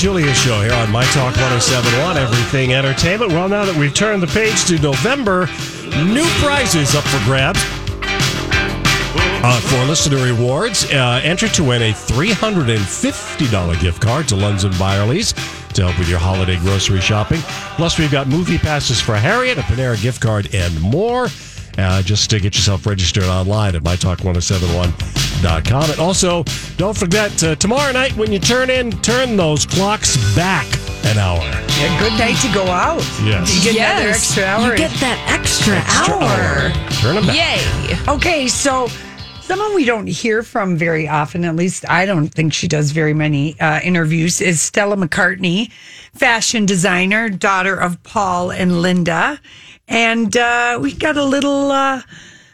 Julia show here on My Talk 1071, Everything Entertainment. Well, now that we've turned the page to November, new prizes up for grabs. Uh, for listener rewards, uh, enter to win a $350 gift card to Lunds and Byerly's to help with your holiday grocery shopping. Plus, we've got movie passes for Harriet, a Panera gift card, and more. Uh, just to get yourself registered online at mytalk1071.com. And also, don't forget, uh, tomorrow night when you turn in, turn those clocks back an hour. A good night to go out. Yes. You get another extra hour. You get that extra, Extra hour. Turn them back. Yay. Okay, so someone we don't hear from very often, at least I don't think she does very many uh, interviews, is Stella McCartney, fashion designer, daughter of Paul and Linda. And uh, we got a little, uh,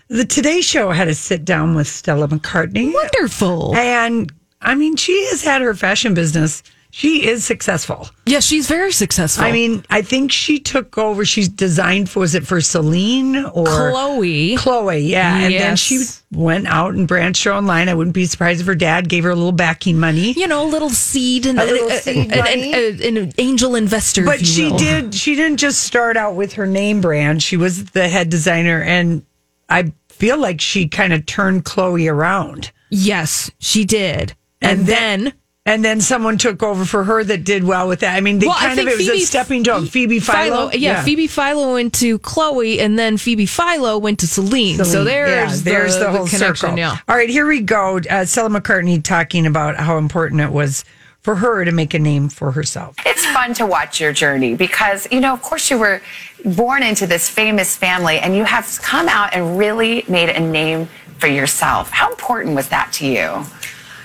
the Today Show had a sit down with Stella McCartney. Wonderful. And I mean, she has had her fashion business. She is successful. Yeah, she's very successful. I mean, I think she took over. She's designed for was it for Celine or Chloe. Chloe, yeah. And then she went out and branched her own line. I wouldn't be surprised if her dad gave her a little backing money. you know, a little seed and A little seed money. and- and- an angel investor. But she will. did. She didn't just start out with her name brand. She was the head designer, and I feel like she kind of turned Chloe around. Yes, she did. And, And then, And then someone took over for her that did well with that. I mean, they well, kind of think it was Phoebe a stepping stone. Phoebe Philo, yeah, Phoebe Philo went to Chloe, and then Phoebe Philo went to Celine. So there's Yeah, there's the, the whole connection. circle. Yeah. All right, here we go. Uh, Stella McCartney talking about how important it was for her to make a name for herself. It's fun to watch your journey because, you know, of course, you were born into this famous family and you have come out and really made a name for yourself. How important was that to you?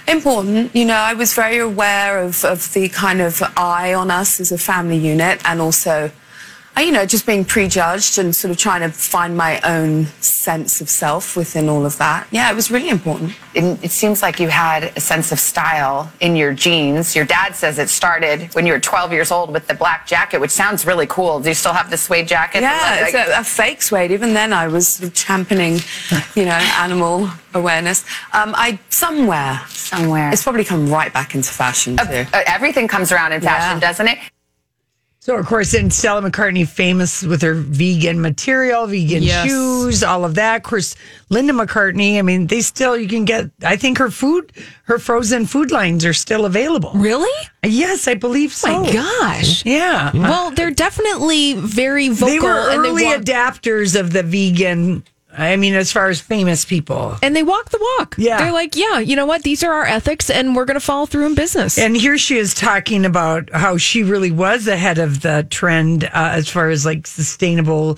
Important. You know, I was very aware of, of the kind of eye on us as a family unit and also, you know, just being prejudged and sort of trying to find my own sense of self within all of that. Yeah, it was really important. It, it seems like you had a sense of style in your genes. Your dad says it started when you were 12 years old with the black jacket, which sounds really cool. Do you still have the suede jacket? Yeah, it's a, a fake suede. Even then, I was sort of championing, you know, animal awareness. Um, I somewhere, Somewhere. it's probably come right back into fashion too. Uh, everything comes around in fashion, Yeah. doesn't it? So, of course, and Stella McCartney famous with her vegan material, vegan Yes. shoes, all of that. Of course, Linda McCartney. I mean, they still you can get. I think her food, her frozen food lines are still available. Really? Yes, I believe so. Oh my gosh. Yeah. Well, they're definitely very vocal. They were and early they walk, adapters of the vegan. I mean, as far as famous people. and they walk the walk. Yeah. They're like, yeah, you know what? These are our ethics, and we're going to follow through in business. And here she is talking about how she really was ahead of the trend uh, as far as like sustainable,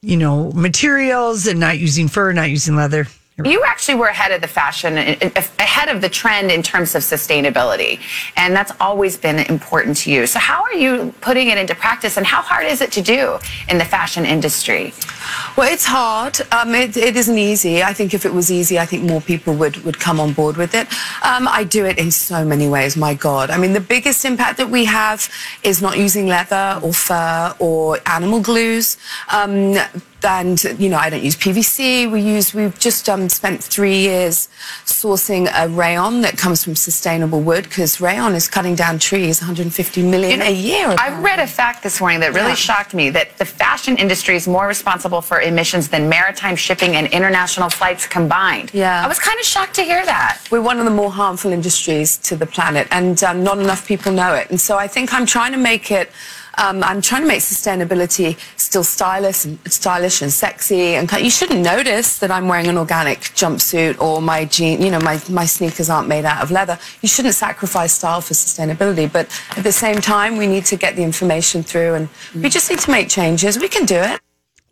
you know, materials and not using fur, not using leather. You actually were ahead of the fashion, ahead of the trend in terms of sustainability. And that's always been important to you. So, how are you putting it into practice and how hard is it to do in the fashion industry? Well, it's hard. Um, it, it isn't easy. I think if it was easy, I think more people would, would come on board with it. Um, I do it in so many ways, my God. I mean, the biggest impact that we have is not using leather or fur or animal glues. Um, and you know, I don't use PVC. We use. We've just um, spent three years sourcing a rayon that comes from sustainable wood because rayon is cutting down trees, 150 million a year. I read a fact this morning that really Yeah. shocked me that the fashion industry is more responsible for emissions than maritime shipping and international flights combined. Yeah. I was kind of shocked to hear that. We're one of the more harmful industries to the planet, and um, not enough people know it. And so I think I'm trying to make it. Um, I'm trying to make sustainability still stylish and stylish and sexy. And you shouldn't notice that I'm wearing an organic jumpsuit or my jean. You know, my my sneakers aren't made out of leather. You shouldn't sacrifice style for sustainability. But at the same time, we need to get the information through, and we just need to make changes. We can do it.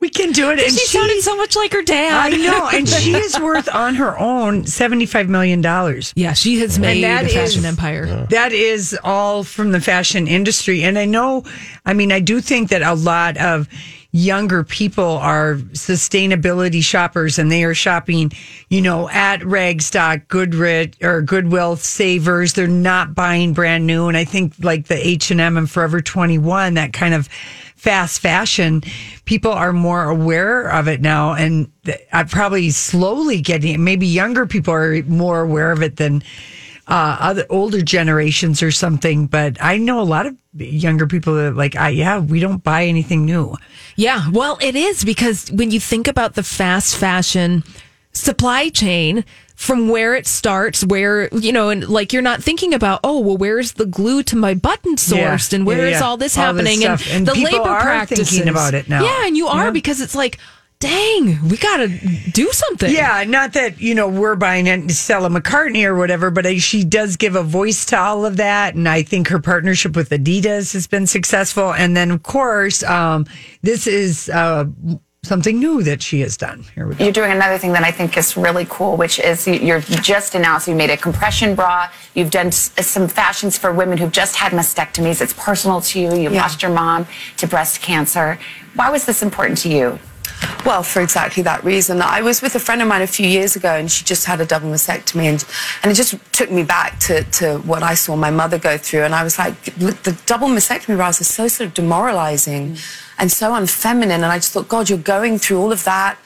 We can do it. And She sounded so much like her dad. I know, and she is worth on her own seventy-five million dollars. Yeah, she has made that a fashion is- empire. That is all from the fashion industry. And I know, I mean, I do think that a lot of younger people are sustainability shoppers and they are shopping, you know, at Ragstock, Goodrich or Goodwill Savers. They're not buying brand new. And I think like the H&M and Forever 21, that kind of fast fashion, people are more aware of it now. And I'm probably slowly getting, it. maybe younger people are more aware of it than uh, other older generations or something. But I know a lot of younger people that like, I, yeah, we don't buy anything new. Yeah, well, it is because when you think about the fast fashion supply chain from where it starts, where, you know, and like you're not thinking about, oh, well, where's the glue to my button sourced and where Yeah, is yeah. all this All happening stuff. And the people labor are practices. thinking about it now. Yeah, and you are Yeah. because it's like, dang, we got to do something. Yeah, not that you know we're buying it Stella McCartney or whatever, but she does give a voice to all of that, and I think her partnership with Adidas has been successful. And then, of course, um, this is uh, something new that she has done. Here we go. You're doing another thing that I think is really cool, which is you- you're just announced you made a compression bra. You've done uh, some fashions for women who've just had mastectomies. It's personal to you. You Yeah. lost your mom to breast cancer. Why was this important to you? Well, for exactly that reason. I was with a friend of mine a few years ago and she just had a double mastectomy and, and it just took me back to, to what I saw my mother go through. And I was like, look, the double mastectomy bras are so sort of demoralizing and so unfeminine. And I just thought, God, you're going through all of that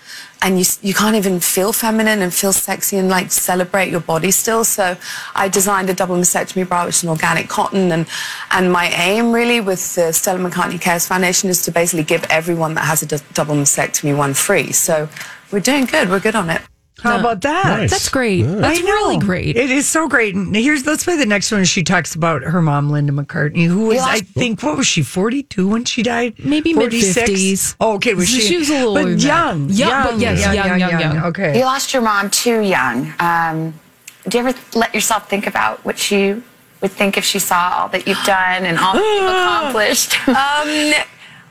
and you, you can't even feel feminine and feel sexy and like celebrate your body still. So I designed a double mastectomy bra, which is an organic cotton. And, and my aim really with the Stella McCartney Cares Foundation is to basically give everyone that has a d- double mastectomy one free. So we're doing good. We're good on it. How about that? Nice. That's great. That's I know. really great. It is so great. And here's let's play the next one. She talks about her mom, Linda McCartney, who was I think what was she 42 when she died? Maybe 46? mid-fifties. Oh, okay, was she? She was a little but older than that. young, Young, but yes, young, young, young. Okay. You lost your mom too young. Um, do you ever let yourself think about what she would think if she saw all that you've done and all that you've accomplished? Um,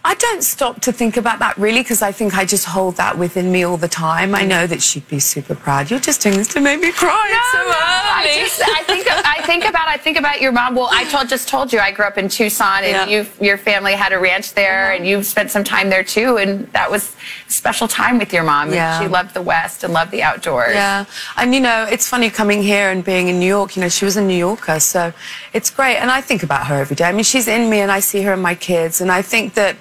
I don't stop to think about that really because I think I just hold that within me all the time. I know that she'd be super proud. You're just doing this to make me cry. It's so I early. just I think I think about I think about your mom. Well, I told just told you I grew up in Tucson, and Yeah. you your family had a ranch there, uh-huh. and you spent some time there too, and that was special time with your mom. Yeah. she loved the West and loved the outdoors. Yeah, and you know, it's funny coming here and being in New York. You know, she was a New Yorker, so it's great. And I think about her every day. I mean, she's in me, and I see her in my kids. And I think that,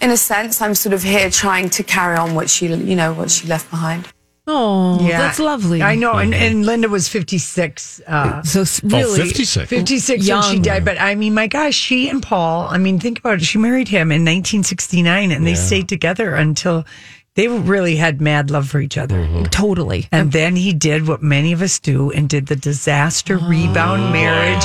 in a sense, I'm sort of here trying to carry on what she, you know, what she left behind. Oh, yeah. that's lovely. I know. And, and Linda was 56. Uh, So s- Oh, really, 56. 56 when she died. But I mean, my gosh, she and Paul, I mean, think about it. She married him in 1969 and they stayed together until they really had mad love for each other. Mm-hmm. totally. And then he did what many of us do and did the disaster rebound oh. marriage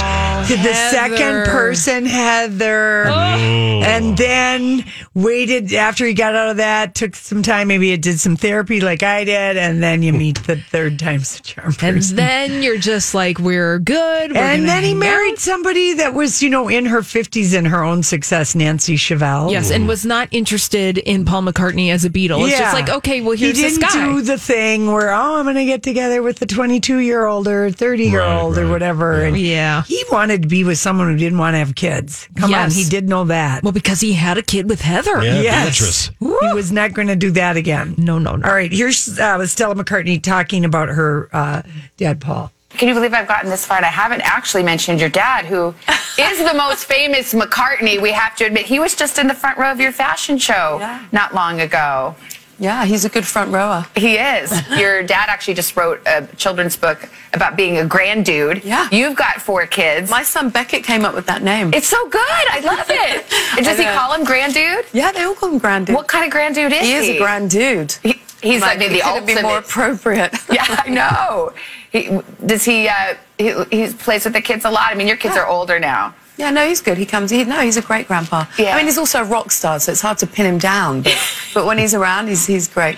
to the second person, Heather. Oh. And then waited after he got out of that, took some time, maybe it did some therapy like I did, and then you meet the third time's the charm And person. then you're just like, we're good. We're And then he hang married out. somebody that was, you know, in her 50s in her own success, Nancy Shevell. Yes, and was not interested in Paul McCartney as a Beatle. It's just like, okay, well, here's he this didn't guy. do the thing where oh, I'm going to get together with the 22 year old or 30 year old Right, or right. whatever. And Yeah. he wanted to be with someone who didn't want to have kids. Come on, he did know that. well, because he had a kid with Heather. Yeah. yes, he was not going to do that again. No, no, no. All right, here's uh, Stella McCartney talking about her uh, dad, Paul. Can you believe I've gotten this far and I haven't actually mentioned your dad, who is the most famous McCartney, we have to admit. He was just in the front row of your fashion show Yeah. not long ago. Yeah, he's a good front rower. He is. Your dad actually just wrote a children's book about being a grand dude. Yeah. You've got four kids. My son Beckett came up with that name. it's so good. I love it. And does he call him grand dude? yeah, they all call him grand dude. What kind of grand dude is he he? is a grand dude. He- he's like, it the couldn't be more appropriate. yeah, I know. He, does he, uh, he? He plays with the kids a lot. I mean, your kids Yeah. are older now. Yeah, no, he's good. He comes. He, no, he's a great grandpa. Yeah. I mean, he's also a rock star, so it's hard to pin him down. But, but when he's around, he's he's great.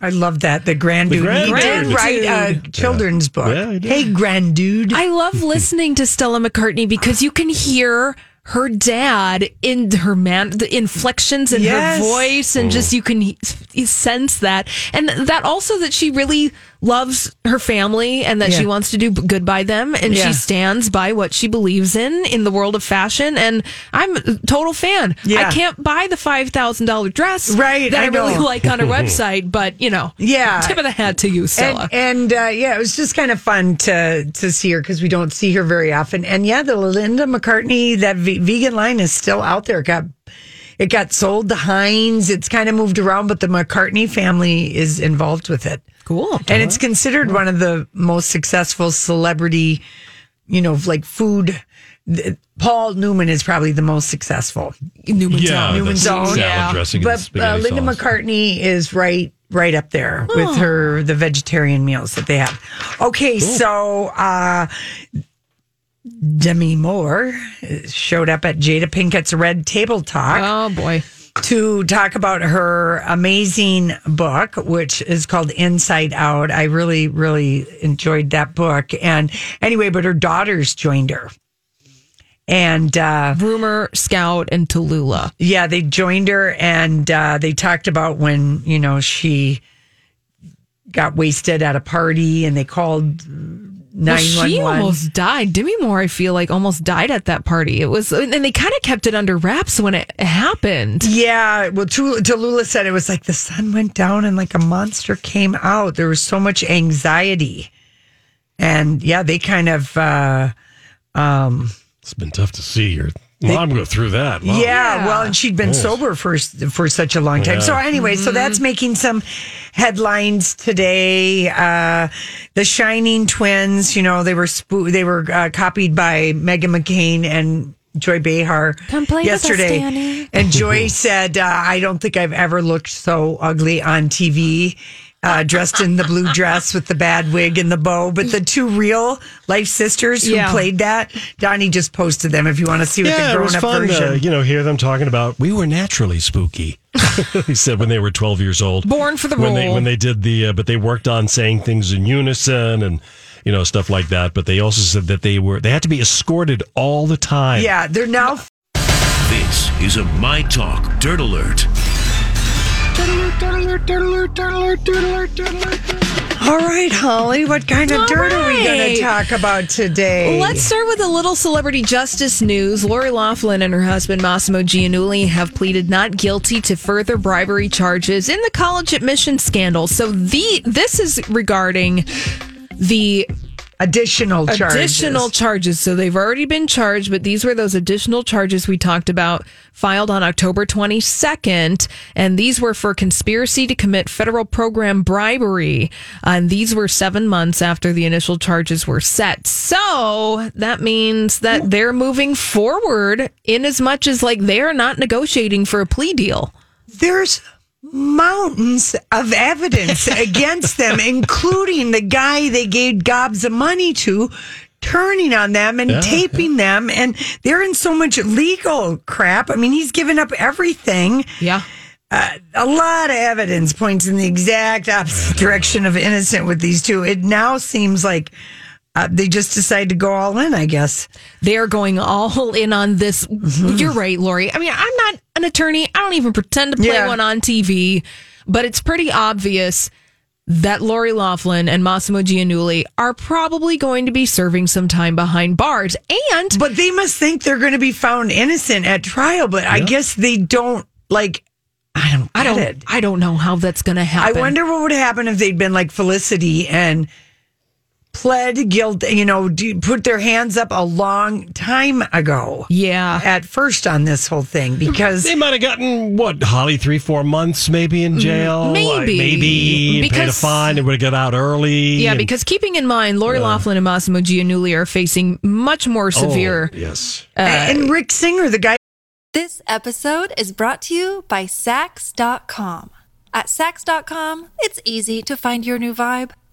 I love that. The grand The dude. grand he did dude. write a children's book. Yeah, he did. Hey, grand dude. I love listening to Stella McCartney because you can hear her dad in her man the inflections in Yes. her voice and just oh. you can he- sense that and that also that she really loves her family and that she wants to do good by them and Yeah. she stands by what she believes in in the world of fashion and I'm a total fan. Yeah. I can't buy the $5,000 dress Right, that I, I really like on her website but you know Yeah. tip of the hat to you Stella. And, and uh, yeah, it was just kind of fun to to see her because we don't see her very often. And yeah, the Linda McCartney that ve- vegan line is still out there. It got it got sold to Heinz. It's kind of moved around, but the McCartney family is involved with it. Cool. And it's considered one of the most successful celebrity, you know, like food. Paul Newman is probably the most successful. Newman's Yeah, Own. Newman's the Own. salad Yeah. dressing and But uh, spaghetti Linda sauce. McCartney is right right up there Oh. with her the vegetarian meals that they have. Okay, so uh Demi Moore showed up at Jada Pinkett's Red Table Talk Oh boy. To talk about her amazing book, which is called Inside Out. I really, really enjoyed that book. And anyway, but her daughters joined her. And uh, Rumor, Scout, and Tallulah. yeah, they joined her and uh, they talked about when, you know, she got wasted at a party and they called Well, she almost died. Demi Moore, I feel like, almost died at that party. It was, and they kind of kept it under wraps when it happened. Yeah, well, Tul- Tallulah said it was like the sun went down and like a monster came out. There was so much anxiety, and yeah, they kind of, uh, um, It's been tough to see your mom go through that. Wow. yeah, Well, and she'd been Yes. sober for for such a long time. Yeah. So anyway, so that's making some headlines today. Uh, the Shining Twins, you know, they were spoo- they were uh, copied by Meghan McCain and. Joy Behar Come play with us, yesterday, and Joy said, uh, "I don't think I've ever looked so ugly on TV, uh, dressed in the blue dress with the bad wig and the bow." But the two real life sisters who Yeah. played that, Donnie just posted them. If you want to see what Yeah, the it was grown-up version. to you know hear them talking about we were naturally spooky. he said when they were 12 years old, Born for the when they role. when they did the uh, but they worked on saying things in unison and you know stuff like that. But they also said that they were they had to be escorted all the time. Yeah, they're now This is a My Talk Dirt Alert. All right, Holly, what kind of All dirt are we going right. to talk about today? Let's start with a little celebrity justice news. Lori Loughlin and her husband Mossimo Giannulli have pleaded not guilty to further bribery charges in the college admission scandal. So the this is regarding the additional charges. additional charges. So they've already been charged, but these were those additional charges we talked about filed on October 22nd. And these were for conspiracy to commit federal program bribery. And these were seven months after the initial charges were set. So that means that they're moving forward in as much as like they're not negotiating for a plea deal. There's mountains of evidence against them, including the guy they gave gobs of money to. Turning on them and Yeah, taping them, and they're in so much legal crap. I mean, he's given up everything. Yeah. Uh, a lot of evidence points in the exact opposite direction of innocent with these two. It now seems like uh, they just decide to go all in, I guess. they are going all in on this. Mm-hmm. You're right, Lori. I mean, I'm not an attorney. I don't even pretend to play Yeah. one on TV, but it's pretty obvious that Lori Loughlin and Mossimo Giannulli are probably going to be serving some time behind bars. And But they must think they're going to be found innocent at trial. But I guess they don't like. I don't. I don't, it. I don't know how that's going to happen. I wonder what would happen if they'd been like Felicity and pled guilty, you know, put their hands up a long time ago. Yeah. At first on this whole thing hmm. because They might have gotten what Holly three, four months maybe in mm-hmm. jail. maybe. Like, maybe and paid a fine. They would have got out early. Yeah, and- because keeping in mind, Lori Loughlin and Mossimo Giannulli are facing much more Oh, severe. yes. Uh, and Rick Singer, the guy This episode is brought to you by Saks.com. At Saks.com, it's easy to find your new vibe.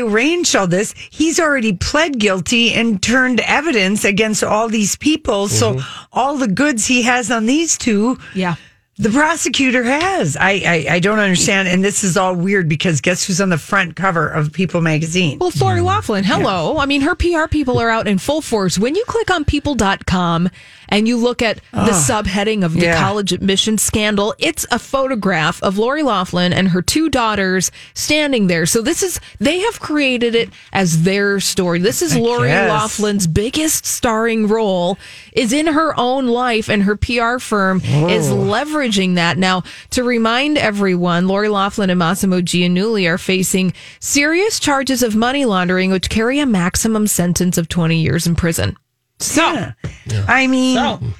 Arranged all this, he's already pled guilty and turned evidence against all these people. So mm-hmm. all the goods he has on these two, Yeah. the prosecutor has. I, I I don't understand, and this is all weird because guess who's on the front cover of People magazine? Well, it's Lori hmm. Loughlin. Hello. I mean, her PR people are out in full force. When you click on people.com and you look at the ah. subheading of the Yeah. college admission scandal, it's a photograph of Lori Loughlin and her two daughters standing there. So this is, they have created it as their story. This is I Lori guess. Loughlin's biggest starring role is in her own life and her PR firm is oh. leveraging that. Now, to remind everyone, Lori Loughlin and Mossimo Giannulli are facing serious charges of money laundering, which carry a maximum sentence of 20 years in prison. So, Yeah. I mean,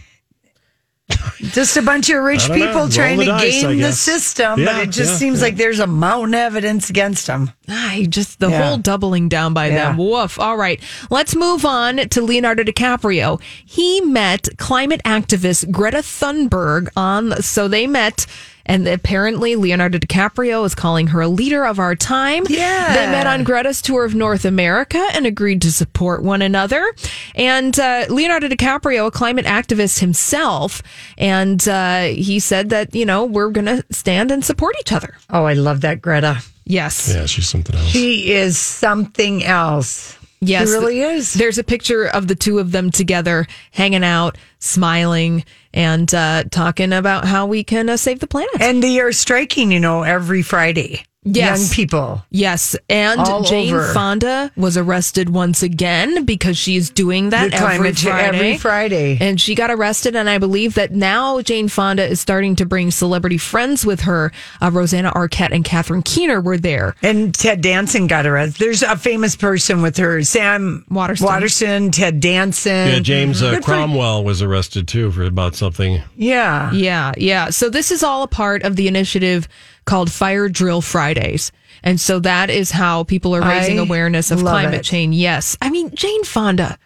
just a bunch of rich I don't know. people Roll trying the to dice, game the system, Yeah, but it just yeah, seems yeah. like there's a mountain of evidence against them. I ah, just the Yeah. whole doubling down by Yeah. them. Woof. All right. Let's move on to Leonardo DiCaprio. He met climate activist Greta Thunberg on, so they met. And apparently, Leonardo DiCaprio is calling her a leader of our time. Yeah. They met on Greta's tour of North America and agreed to support one another. And uh, Leonardo DiCaprio, a climate activist himself, and uh, he said that, you know, we're going to stand and support each other. Oh, I love that Greta. Yes. Yeah, she's something else. She is something else. Yes, really is. There's a picture of the two of them together, hanging out, smiling, and uh, talking about how we can uh, save the planet. And they are striking, you know, every Friday. Yes. Young people. yes, and All Jane over. Fonda was arrested once again because she's doing that every Friday. every Friday. And she got arrested, and I believe that now Jane Fonda is starting to bring celebrity friends with her. Uh, Rosanna Arquette and Catherine Keener were there. And Ted Danson got arrested. There's a famous person with her, Sam Waterston. Waterston, Ted Danson. Yeah, James uh, Good for- Cromwell was arrested too for about something. Yeah. Yeah, yeah. So this is all a part of the initiative called Fire Drill Fridays. And so that is how people are raising I awareness of climate it. change. Yes. I mean, Jane Fonda,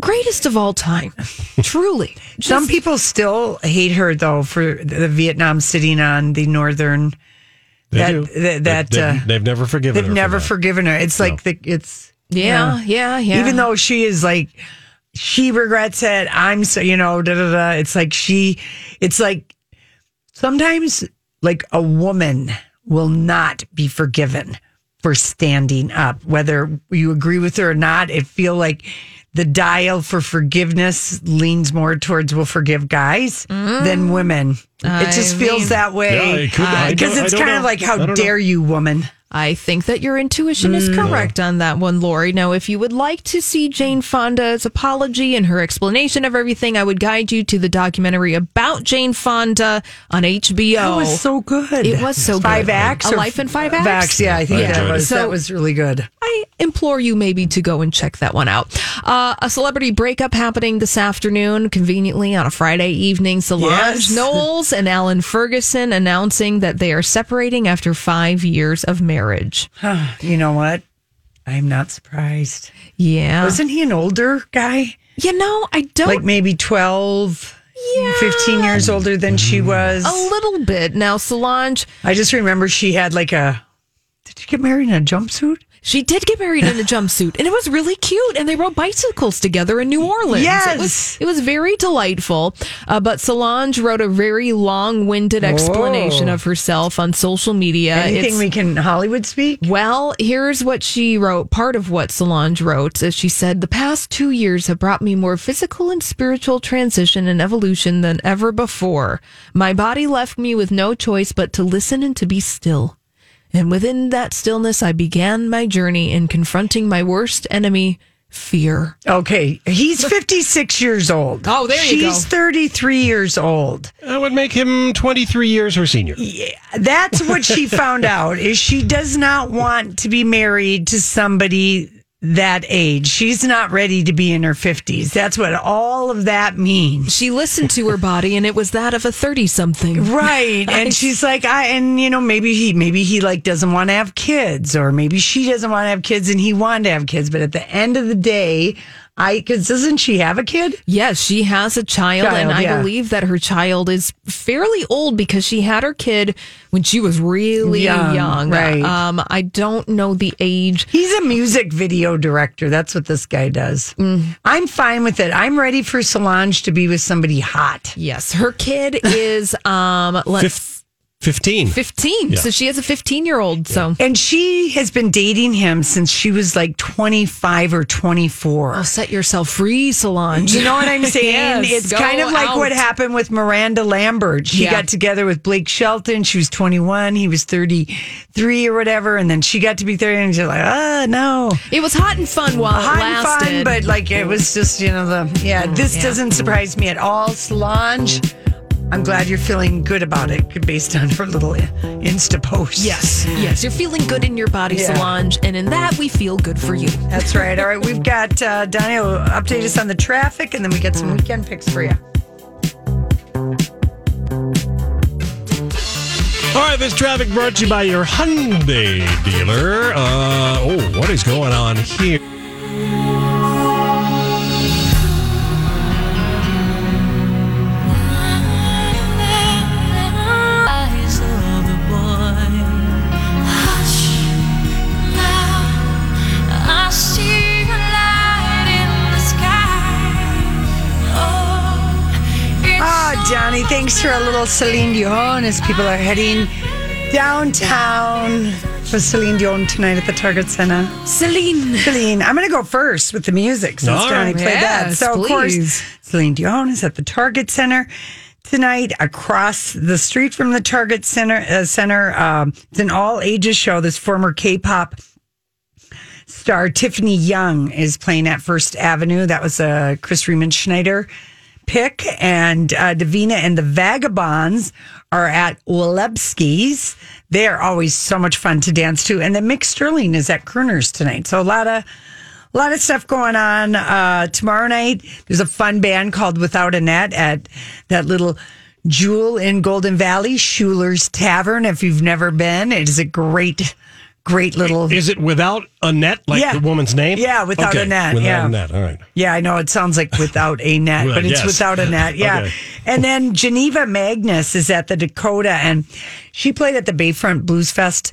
greatest of all time. Truly. Some people still hate her though for the Vietnam sitting on the northern. They That- do. that- that, they've, uh, they've never forgiven They've her. for never that. forgiven her. It's like the it's Yeah, yeah, yeah. Even though she is like she regrets it. I'm so you know da da da. It's like she. It's like sometimes like a woman will not be forgiven for standing up, whether you agree with her or not. It feel like the dial for forgiveness leans more towards will forgive guys mm. than women. it just I feels mean- that way Yeah, it could- because uh, it's don't kind of like how don't know. dare you, woman. I think that your intuition is correct on that one, Lori. Now, if you would like to see Jane Fonda's apology and her explanation of everything, I would guide you to the documentary about Jane Fonda on HBO. That was so good. It was so five good. acts. A or Life in Five f- Acts? Yeah, I think I that it. was So- that was really good. I implore you maybe to go and check that one out. Uh, a celebrity breakup happening this afternoon, conveniently on a Friday evening. Solange Yes. Knowles and Alan Ferguson announcing that they are separating after five years of marriage. You know what? I'm not surprised. Yeah. Wasn't he an older guy? you know, I don't. Like maybe 12 Yeah. 15 years older than she mm. was. A little bit. Now, Solange, I just remember she had like a. Did she get married in a jumpsuit? She did get married in a jumpsuit, and it was really cute. And they rode bicycles together in New Orleans. Yes. it was it was very delightful. Uh, but Solange wrote a very long-winded explanation Oh. of herself on social media. Anything It's- we can Hollywood speak? Well, here's what she wrote. Part of what Solange wrote is she said, The past two years have brought me more physical and spiritual transition and evolution than ever before. My body left me with no choice but to listen and to be still. And within that stillness, I began my journey in confronting my worst enemy, fear. Okay, he's 56 years old. Oh, there you go. She's 33 years old. That would make him 23 years her senior. That's what she found out is she does not want to be married to somebody that age. She's not ready to be in her 50s. That's what all of that means. She listened to her body, and it was that of a 30 something. Right. And she's like, I and you know, maybe he maybe he like doesn't want to have kids, or maybe she doesn't want to have kids and he wanted to have kids. But at the end of the day, I because doesn't she have a kid? Yes, she has a child, and I yeah. believe that her child is fairly old because she had her kid when she was really Young, young. right. Um, I don't know the age. He's a music video director. That's what this guy does. Mm. I'm fine with it. I'm ready for Solange to be with somebody hot. Yes, her kid is um let's Fif- 15. 15. Yeah. So she has a 15 year old. So And she has been dating him since she was like 25 or 24. oh, set yourself free, Solange. You know what I'm saying? Yes, it's kind of like what happened with Miranda Lambert. She Yeah. got together with Blake Shelton. She was 21. He was 33 or whatever. And then she got to be 30 and she's like, oh, no. It was hot and fun while Hot it and fun, but like it was just, you know, the, yeah, mm, this yeah. doesn't surprise me at all. Solange, I'm glad you're feeling good about it based on her little Insta post. yes, yes, you're feeling good in your body, Yeah. Solange, and in that we feel good for you. That's right. All right. We've got uh, Donnie will update us on the traffic and then we got some weekend picks for you. All right, this traffic brought to you by your Hyundai dealer. Uh, oh, what is going on here? Thanks for a little Celine Dion as people are heading downtown for Celine Dion tonight at the Target Center. Celine. Celine, I'm going to go first with the music since All Johnny right. played that. Yes, So, of course, Celine Dion is at the Target Center tonight across the street from the Target Center. Uh, center. Um, it's an all ages show. This former K pop star Tiffany Young is playing at First Avenue. That was a Chris Riemenschneider pick. And uh, Davina and the Vagabonds are at Wilebski's. They're always so much fun to dance to. And then Mick Sterling is at Crooners tonight. So a lot of a lot of stuff going on uh, tomorrow night. There's a fun band called Without a Net at that little jewel in Golden Valley, Schuller's Tavern. If you've never been, it is a great, great little. Is it without a net, like Yeah. the woman's name? Yeah, without a net, Without yeah. a net. All right. Yeah, I know it sounds like without a net, Well, but it's yes. without a net. Yeah. Okay. And then Geneva Magnus is at the Dakota and she played at the Bayfront Blues Fest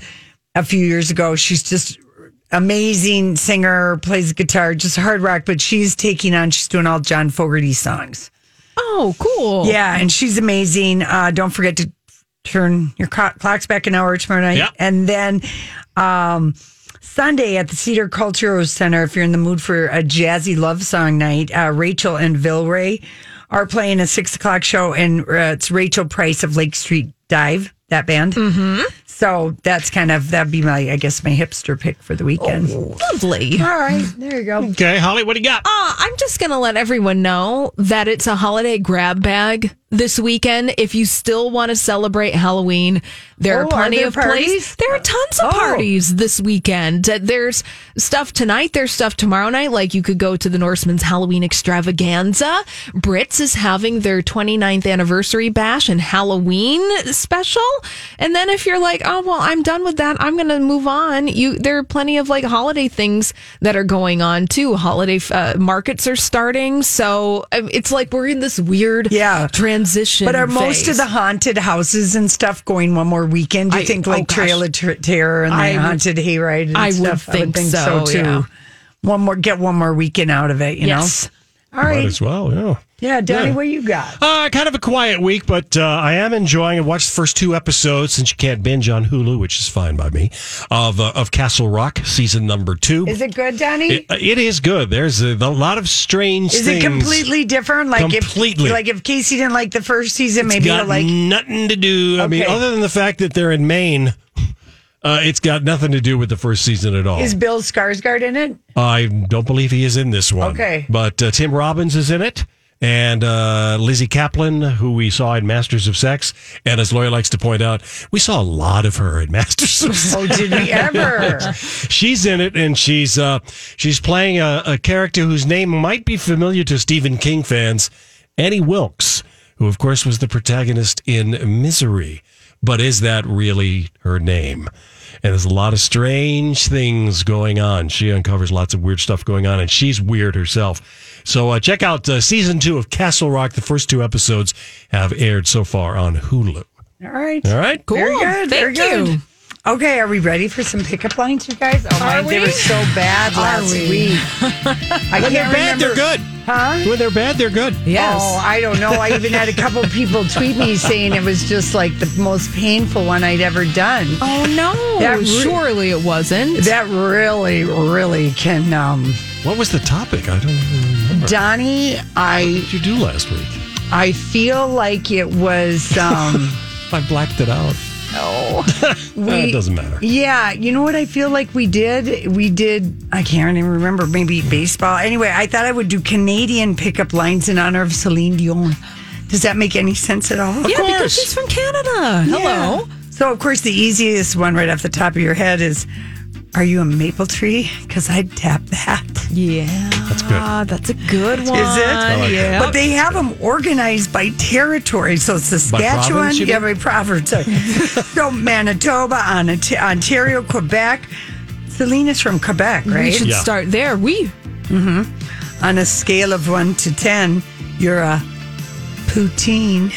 a few years ago. She's just amazing singer, plays guitar, just hard rock, but she's taking on, she's doing all John Fogerty songs. Oh, cool. Yeah, and she's amazing. Uh, don't forget to turn your clocks back an hour tomorrow night. Yeah. And then um, Sunday at the Cedar Cultural Center, if you're in the mood for a jazzy love song night, uh, Rachel and Vilray are playing a six o'clock show, and uh, it's Rachel Price of Lake Street Dive, that band. Mm-hmm. So that's kind of, that'd be my, I guess, my hipster pick for the weekend. Lovely. All right, there you go. Okay, Holly, what do you got? Uh, I'm just going to let everyone know that it's a holiday grab bag this weekend. If you still want to celebrate Halloween, there Oh, are are plenty there of parties? places. There are tons of Oh. parties this weekend. Uh, There's stuff tonight. There's stuff tomorrow night. Like you could go to the Norseman's Halloween extravaganza. Brits is having their 29th anniversary bash and Halloween special. And then if you're like, oh well, I'm done with that. I'm going to move on. You, there are plenty of like holiday things that are going on too. Holiday uh, markets are starting, so um, it's like we're in this weird Yeah. transition. But are most of the haunted houses and stuff going one more weekend? Do you I- think oh, like gosh. Trail of Ter- Terror and the I would- haunted hayride and I would stuff? think so, too. yeah. One more, get one more weekend out of it. You yes. know. All Might as well, yeah. Yeah, Danny, Yeah. what you got? Uh, kind of a quiet week, but uh, I am enjoying. I watched the first two episodes since you can't binge on Hulu, which is fine by me. Of uh, of Castle Rock season number two. Is it good, Danny? It, it is good. There's a, a lot of strange. Is things. it completely different? Like Completely. if like if Casey didn't like the first season, maybe he'll like nothing to do. I mean, other than the fact that they're in Maine, uh, it's got nothing to do with the first season at all. is Bill Skarsgård in it? I don't believe he is in this one. Okay. But uh, Tim Robbins is in it. And uh, Lizzy Caplan, who we saw in Masters of Sex. And as Lawyer likes to point out, we saw a lot of her in Masters of Sex. Oh, did we ever? she's in it, and she's uh, she's playing a, a character whose name might be familiar to Stephen King fans, Annie Wilkes, who of course was the protagonist in Misery. But is that really her name? And there's a lot of strange things going on. She uncovers lots of weird stuff going on, and she's weird herself. So uh, check out uh, season two of Castle Rock. The first two episodes have aired so far on Hulu. All right. All right. Cool. Very good. very you. good. Okay, are we ready for some pickup lines, you guys? Oh my, Are they were so bad last we? week. I When they're can't bad, they're good. Huh? When they're bad, they're good. Yes. Oh, I don't know. I even had a couple people tweet me saying it was just like the most painful one I'd ever done. Oh no! That re- Surely it wasn't. That really, really can. Um, What was the topic? I don't even remember. Donnie, I What did you do last week? I feel like it was. Um, I blacked it out. we, it doesn't matter. Yeah, you know what I feel like we did? We did, I can't even remember, maybe baseball. Anyway, I thought I would do Canadian pickup lines in honor of Celine Dion. Does that make any sense at all? yeah, because she's from Canada. Hello. Yeah. So, of course, the easiest one right off the top of your head is Are you a maple tree? Because I'd tap that. Yeah, That's good. Ah, that's a good one. Is it? Like yeah. But they have them organized by territory. So Saskatchewan, province, you yeah, mean? by province. so Manitoba, Ont- Ontario, Quebec. Celine is from Quebec, right? we should Yeah. start there. We mm-hmm. On a scale of one to ten, you're a poutine.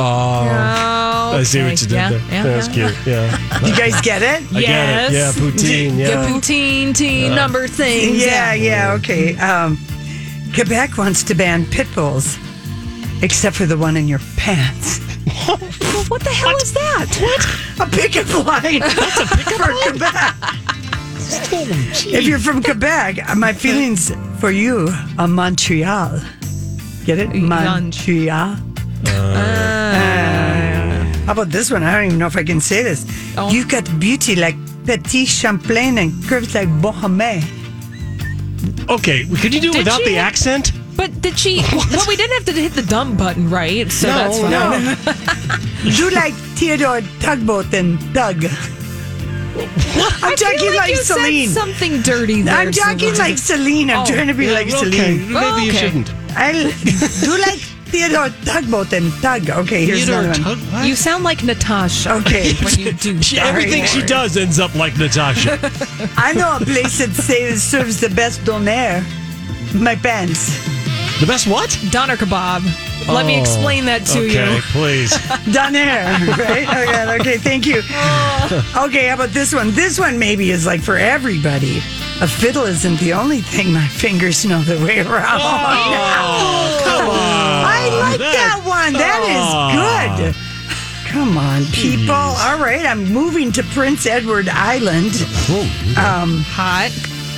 Oh, I see what you did Yeah, there. yeah, That's yeah. cute. Yeah. You guys get it? I get it. Yeah, poutine. Yeah, Yeah. poutine, teen, number things. Yeah, yeah, okay. Um, Quebec wants to ban pit bulls, except for the one in your pants. Well, what the hell is that? What? A picket line. That's a pickup for Quebec. If you're from Quebec, my feelings for you are Montreal. Get it? Montreal. How about this one? I don't even know if I can say this. Oh. You've got beauty like Petit Champlain and curves like Bohemé. Okay, could you do it Did without she? the accent? But did she? well, we didn't have to hit the dumb button, right? So No, that's fine. no. You like Theodore Tugboat and Doug. I'm I talking like, you Celine. said something dirty there. I'm talking Celine. like Celine. I'm Oh, trying to be like okay, Celine. maybe you oh, Okay. shouldn't. I do like Theodore Tugboat and Doug. Okay, here's Theodore another one. Tug- what? You sound like Natasha. Okay. when you do. She- everything she does ends up like Natasha. I know a place that says, serves the best donair. My pants. the best what? Doner kebab. Let me Oh, explain that to okay, you. please. Donair, right? Oh, okay, okay, thank you. Okay, how about this one? This one maybe is like for everybody. A fiddle isn't the only thing my fingers know the way around. Oh! Like that, one. That is good. Come on, people. All right, I'm moving to Prince Edward Island. Um, Hot.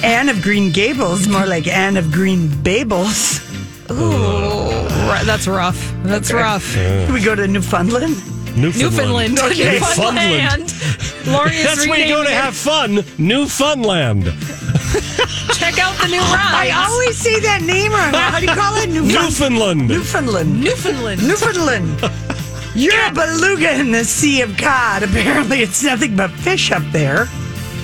Anne of Green Gables, more like Anne of Green Babels. Right, that's rough. That's rough. we go to Newfoundland. Newfoundland. Okay. Newfoundland. Lori is That's where you go to it. have fun. Newfoundland. Check out the new ride. I always say that name wrong. How do you call it? Newfoundland. Newfoundland. Newfoundland. Newfoundland. Newfoundland. You're a beluga in the Sea of Cod. Apparently, it's nothing but fish up there.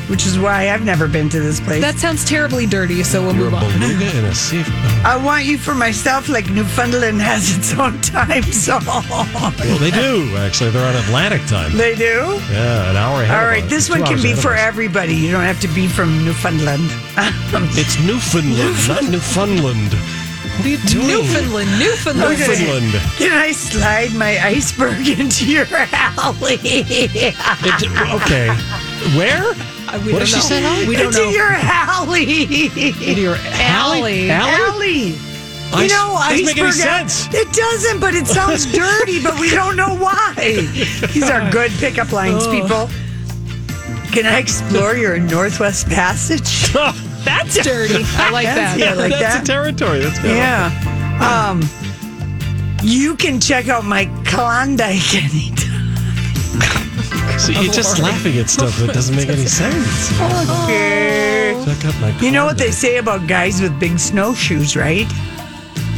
Which is why I've never been to this place. That sounds terribly dirty, so we'll You're a move on. beluga in a sea. I want you for myself, like Newfoundland has its own time zone. Well, they do actually. They're on Atlantic time. They do? Yeah, an hour ahead. All right, of this one can be for everybody. You don't have to be from Newfoundland. It's Newfoundland, not Newfoundland. What are you doing? Newfoundland, Newfoundland. Newfoundland. Can I slide my iceberg into your alley? It, okay. Where? We What don't did she say, Holly? We don't into know. your alley. Into your alley? Alley. alley. I- You know, doesn't make any iceberg- sense. It doesn't, but it sounds dirty, but we don't know why. These are good pickup lines, people. Can I explore your Northwest Passage? That's dirty. I like that. Yeah, like That's that. a territory. That's good. Yeah. Um, you can check out my Klondike anytime. So you're just laughing at stuff that doesn't make any sense. Okay. Check out my. You know what they say about guys with big snowshoes, right?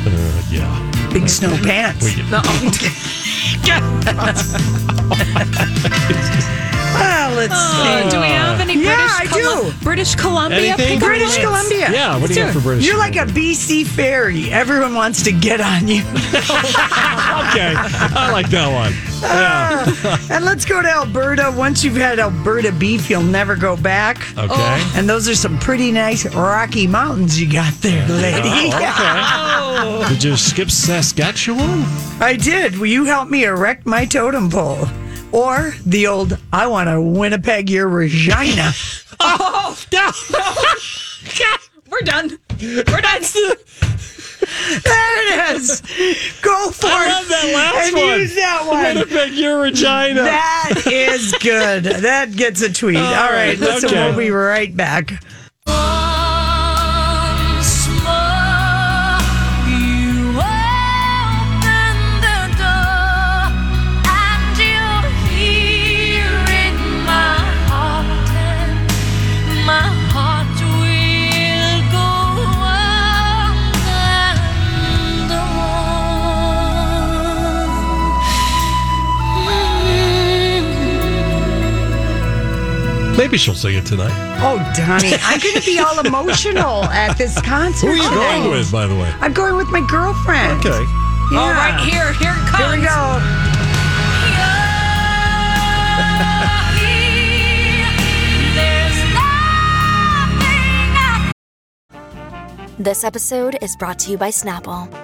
Uh, yeah. Big snow pants. We- Well, let's Uh, see. do we have any Yeah, British I Colu- do. British Columbia? Anything? pickup British lines? Columbia. Yeah. What do you got for British? You're like a BC ferry. Everyone wants to get on you. okay. I like that one. Yeah. and let's go to Alberta. Once you've had Alberta beef, you'll never go back. Okay. Oh. And those are some pretty nice Rocky Mountains you got there, lady. Oh, okay. Oh. Did you skip Saskatchewan? I did. Will you help me erect my totem pole? Or the old, I want to Winnipeg your Regina. Oh, no. God, We're done. We're done. There it is. Go for it. I it. love that last and one. use that one. Winnipeg, your Regina. That is good. That gets a tweet. Oh, All right, listen, okay. we'll be right back. Maybe she'll sing it tonight. Oh, Donnie, I'm going to be all emotional at this concert. Who are you tonight. going with, by the way? I'm going with my girlfriend. Okay. Yeah. All right, here, here it comes. Here we go. This episode is brought to you by Snapple.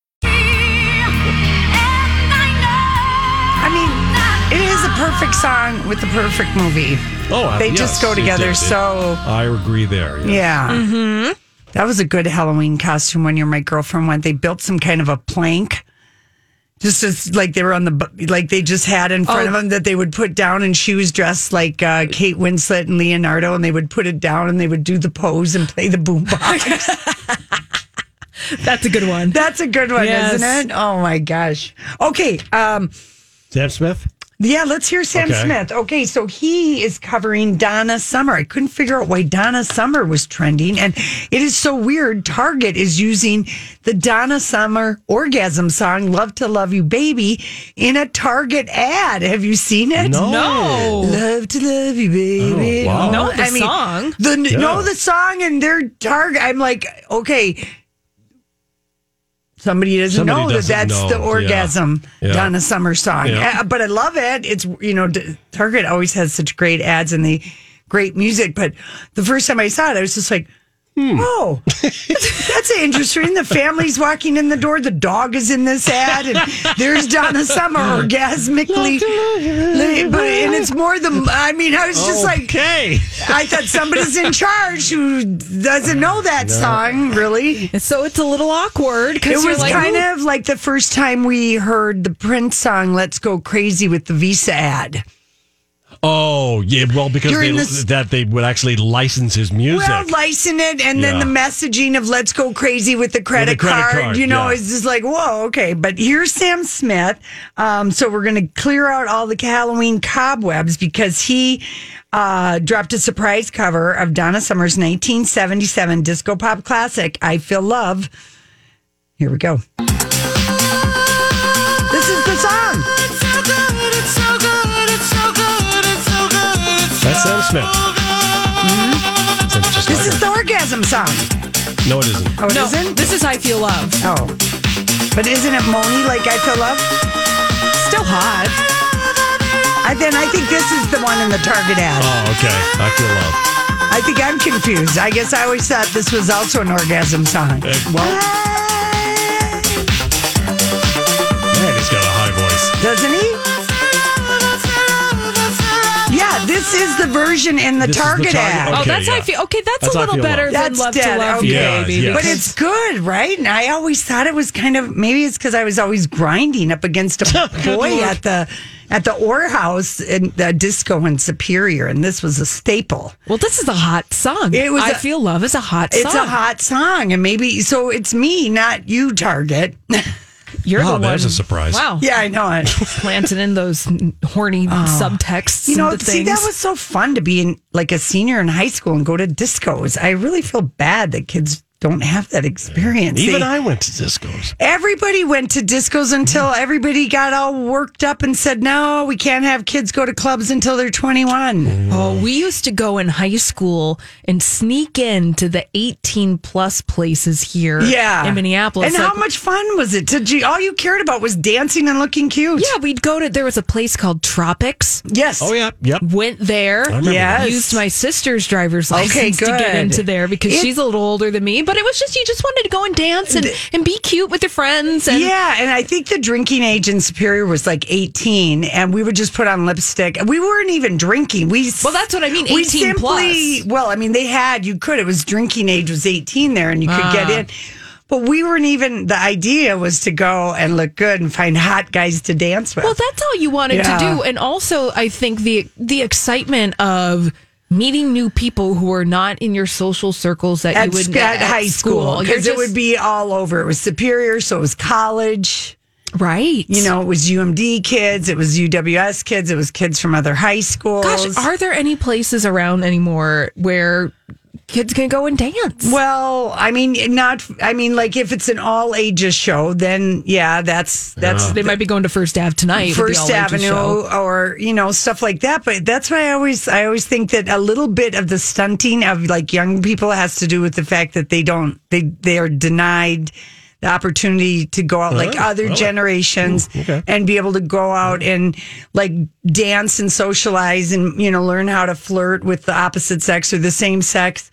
Mean, it is a perfect song with the perfect movie. Oh, uh, They yes, just go together did. It- so- I agree there. Yeah. Yeah. Mm-hmm. That was a good Halloween costume when you're my girlfriend went. They built some kind of a plank. Just as like they were on the like they just had in front Oh. of them that they would put down, and she was dressed like uh, Kate Winslet and Leonardo, and they would put it down and they would do the pose and play the boombox. That's a good one. That's a good one, Yes. isn't it? Oh my gosh. Okay, um, Sam Smith? Yeah, let's hear Sam Okay. Smith. Okay, so he is covering Donna Summer. I couldn't figure out why Donna Summer was trending. And it is so weird. Target is using the Donna Summer orgasm song, Love to Love You Baby, in a Target ad. Have you seen it? No. No. Love to love you, baby. Oh, wow. No, the song. The Yeah. no, the song and their Target. I'm like, okay. Somebody doesn't Somebody know that doesn't that's know. the orgasm Yeah. Donna Summer song. Yeah. Uh, but I love it. It's you know Target always has such great ads and the great music. But the first time I saw it, I was just like, Oh, that's interesting. The family's walking in the door. The dog is in this ad, and there's Donna Summer orgasmically. But and it's more than. I mean, I was just like, Okay. I thought somebody's in charge who doesn't know that song. Really, So it's a little awkward it was like, kind "Ooh." of like the first time we heard the Prince song "Let's Go Crazy" with the Visa ad. Oh, yeah. Well, because they, this- that they would actually license his music. Well, license it, and then Yeah. the messaging of "Let's go crazy with the credit, credit card," card, You know, yeah. it's just like, whoa, okay. But here's Sam Smith. Um, so we're going to clear out all the Halloween cobwebs because he uh, dropped a surprise cover of Donna Summer's 1977 disco pop classic, "I Feel Love." Here we go. That's Sam Smith. Sounds just This like is her. the orgasm song. No, it isn't. Oh, it no, not this is I Feel Love. Oh, but isn't it Moni like "I Feel Love"? Still hot. I, then I think this is the one in the Target ad. Oh, okay. I feel love. I think I'm confused. I guess I always thought this was also an orgasm song. Uh, well, man, he's got a high voice. Doesn't he? This is the version in the This is the Target, Target- ad. Oh, Okay, that's I yeah. feel. Okay, that's, That's a I little Feel better Love. than That's Love dead. to Love okay. Yeah, baby. yeah. But it's good, right? And I always thought it was kind of maybe it's because I was always grinding up against a boy at the at the Orr House in the disco in Superior, and this was a staple. Well, this is a hot song. It was I a- Feel Love is a hot song. It's song. a hot song, and maybe so it's me, not you, Target. You're Oh, the one. there's a surprise. Wow. yeah, I know it. Planting in those horny oh. subtexts. You know, into see, that was so fun to be in like a senior in high school and go to discos. I really feel bad that kids don't have that experience. Even They- I went to discos. Everybody went to discos until mm. everybody got all worked up and said, no, we can't have kids go to clubs until they're 21. Mm. Oh, we used to go in high school and sneak into the 18 plus places here Yeah. in Minneapolis. And how Like, much fun was it? Did you, all you cared about was dancing and looking cute. Yeah, we'd go to, there was a place called Tropics. Yes. Oh, yeah. Yep. Went there. remember Yes. Used my sister's driver's license Okay, to get good. into there because It- she's a little older than me. But it was just, you just wanted to go and dance and, and be cute with your friends. And yeah, and I think the drinking age in Superior was like 18, and we would just put on lipstick. We weren't even drinking. We Well, that's what I mean, We 18 plus. Well, I mean, they had you could. It was drinking age was 18 there, and you could get Ah. in. But we weren't even. The idea was to go and look good and find hot guys to dance with. Well, that's all you wanted Yeah. to do, and also I think the the excitement of meeting new people who are not in your social circles that at, you would at high school because it would be all over. It was Superior, so it was college. right. You know, it was UMD kids, it was UWS kids, it was kids from other high schools. gosh, are there any places around anymore where kids can go and dance? Well, I mean, not. I mean, like if it's an all ages show, then yeah, that's that's they might be going to First Ave tonight. with the First Avenue show. or you know stuff like that. But that's why I always I always think that a little bit of the stunting of like young people has to do with the fact that they don't they they are denied the opportunity to go out like other really? generations Ooh, okay. and be able to go out and like dance and socialize and you know learn how to flirt with the opposite sex or the same sex.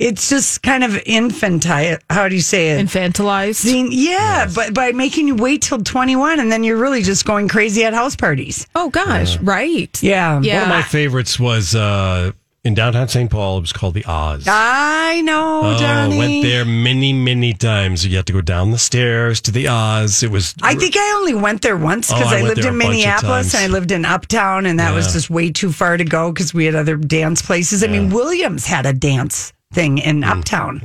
It's just kind of infantile. How do you say it? Infantilized. Seeing- yeah, but by making you wait till 21 and then you're really just going crazy at house parties. Oh gosh, right. Yeah. Yeah. One of my favorites was uh, in downtown St. Paul. It was called the Oz. I know, Oh, Johnny. went there many, many times. You had to go down the stairs to the Oz. It was. I think I only went there once Oh, because I I, lived in a bunch of Minneapolis and I lived in Uptown, and that was just way too far to go because we had other dance places. I mean, Williams had a dance thing in Mm. Uptown.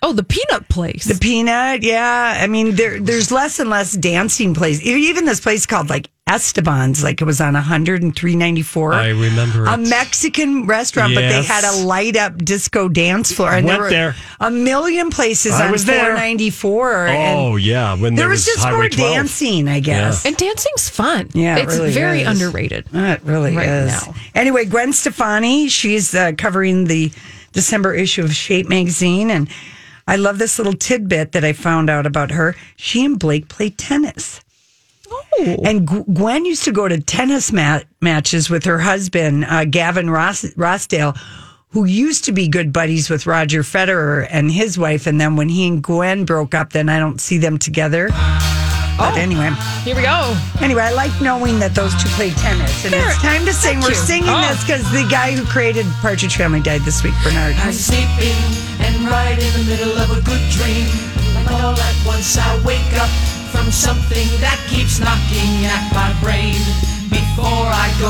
Oh, the peanut place. The Peanut, yeah. I mean, there there's less and less dancing places. Even this place called like Esteban's, like it was on 100 and 394. I remember a it. Mexican restaurant, but they Yes. had a light up disco dance floor, and Went there were there. a million places I on was there. 494. Oh, and yeah. When there there was just Highway more 12. dancing, I guess. and dancing's fun. Yeah, it it's really very is. underrated. It really Right is. now. Anyway, Gwen Stefani, she's uh, covering the December issue of Shape magazine, and I love this little tidbit that I found out about her. She and Blake play tennis. Oh. And Gwen used to go to tennis mat- matches with her husband, uh, Gavin Ross- Rossdale, who used to be good buddies with Roger Federer and his wife. And then when he and Gwen broke up, then I don't see them together. But oh. anyway, Here we go. anyway, I like knowing that those two play tennis. And it's time to sing. Thank We're you. singing Oh. this because the guy who created Partridge Family died this week, Bernard. I'm sleeping and right in the middle of a good dream. All at once I wake up from something that keeps knocking at my brain. Before I go